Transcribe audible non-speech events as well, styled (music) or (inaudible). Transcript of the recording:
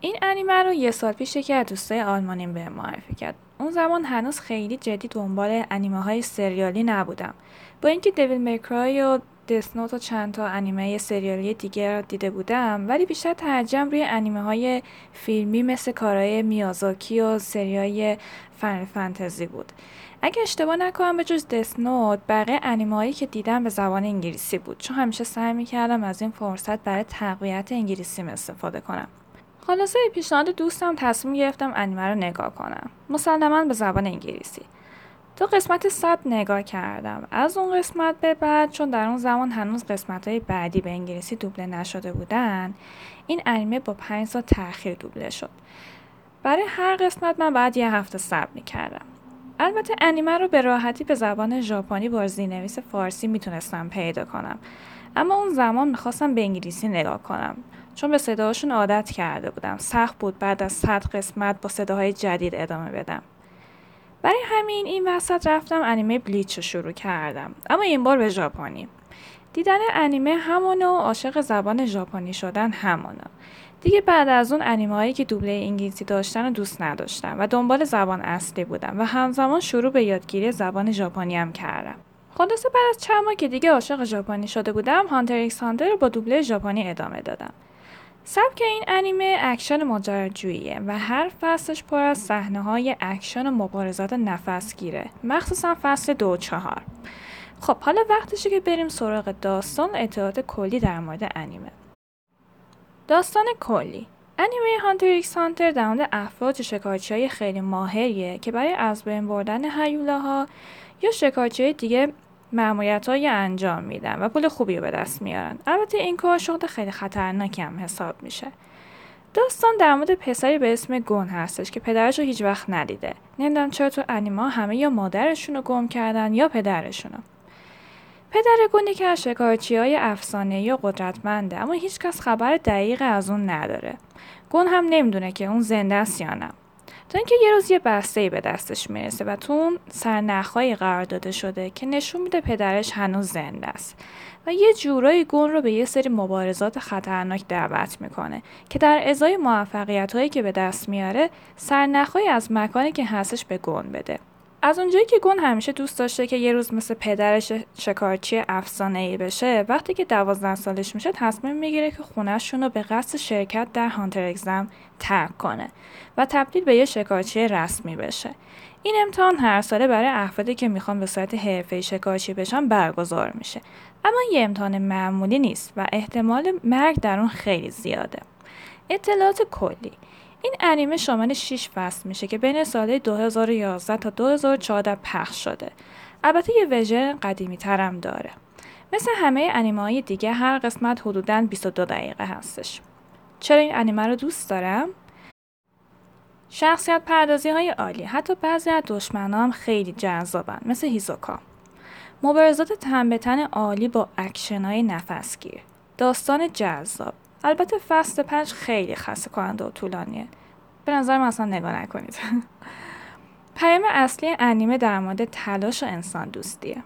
این انیمه رو یه سال پیش که از دوستای آلمانیم به معرفی کرد. اون زمان هنوز خیلی جدی دنبال انیمه های سریالی نبودم. با اینکه دیویل میکرای و دسنوت و چند تا انیمه سریالی دیگه رو دیده بودم ولی بیشتر ترجم روی انیمه های فیلمی مثل کارهای میازاکی و سریای فن فانتزی بود. اگه اشتباه نکنم به جز دسنوت بقیه انیمه هایی که دیدم به زبان انگلیسی بود. چون همیشه سعی می‌کردم از این فرصت برای تقویت انگلیسیم استفاده کنم. خلاصه پیشنهاد دوستم تصمیم گرفتم انیمه رو نگاه کنم. مسلما به زبان انگلیسی. تو قسمت صد نگاه کردم. از اون قسمت به بعد چون در اون زمان هنوز قسمت های بعدی به انگلیسی دوبله نشده بودن این انیمه با پنج سال تاخیر دوبله شد. برای هر قسمت من بعد یه هفته صبر می‌کردم. البته انیمه رو به راحتی به زبان ژاپنی با زیرنویس فارسی می‌تونستم پیدا کنم. اما اون زمان می‌خواستم به انگلیسی نگاه کنم. چون به صداهاشون عادت کرده بودم. سخت بود بعد از صد قسمت با صداهای جدید ادامه بدم. برای همین این وسط رفتم انیمه بلیچ رو شروع کردم. اما این بار به ژاپنی. دیدن انیمه همونو عاشق زبان ژاپنی شدن همونو. دیگه بعد از اون انیمه هایی که دوبله انگلیسی داشتن رو دوست نداشتم و دنبال زبان اصلی بودم و همزمان شروع به یادگیری زبان ژاپنی هم کردم. خلاصه بعد از چند ماه که دیگه عاشق ژاپنی شده بودم Hunter x Hunter رو با دوبله ژاپنی ادامه دادم. سبک این انیمه اکشن ماجراجوییه و هر فصلش پر از صحنه های اکشن و مبارزات نفسگیره. مخصوصا فصل دو و چهار. خب حالا وقتشه که بریم سراغ داستان اطلاعات کلی در مورد انیمه. داستان کلی. انیمه Hunter x Hunter در مورد افراد شکارچی های خیلی ماهریه که برای از بین بردن هیولاها یا شکارچی دیگه معمولیت های انجام میدن و پول خوبی رو به دست میارن. البته این کار شغل خیلی خطرناکی هم حساب میشه. داستان در مورد پسری به اسم گون هستش که پدرش رو هیچ وقت ندیده. نمی‌دونم چرا تو انیما همه یا مادرشون رو گم کردن یا پدرشون رو. پدر گونی که از شکارچی های افسانه یا قدرتمنده اما هیچکس خبر دقیق از اون نداره. گون هم نمی‌دونه که اون زنده است یا نه. تا اینکه یه روز یه بسته به دستش می‌رسه و تو اون سرنخهایی قرار داده شده که نشون میده پدرش هنوز زنده است و یه جورایی گون رو به یه سری مبارزات خطرناک دعوت می‌کنه که در ازای موفقیت هایی که به دست میاره سرنخهایی از مکانی که هستش به گون بده. از اونجایی که گون همیشه دوست داشته که یه روز مثل پدرش شکارچی افسانه ای بشه وقتی که دوازده سالش میشه تصمیم می‌گیره که خونهشون رو به قصد شرکت در هانتر اگزم ترک کنه و تبدیل به یه شکارچی رسمی بشه. این امتحان هر ساله برای افرادی که می‌خوان به صورت حرفه شکارچی بشن برگزار میشه. اما یه امتحان معمولی نیست و احتمال مرگ در اون خیلی زیاده. اطلاعات کلی. این انیمه شامل 6 فصل میشه که بین سال 2011 تا 2014 پخش شده. البته یه ورژن قدیمی ترم داره. مثل همه انیمه های دیگه هر قسمت حدوداً 22 دقیقه هستش. چرا این انیمه رو دوست دارم؟ شخصیت پردازی های عالی حتی بعضی از دشمنان هم خیلی جذابن مثل هیسوکا مبارزات تن عالی با اکشن های نفسگیر داستان جذاب البته فصل پنج خیلی خسته کننده و طولانیه. به نظر من اصلا نگاه نکنید. (laughs) پیام اصلی انیمه در مورد تلاش و انسان دوستیه.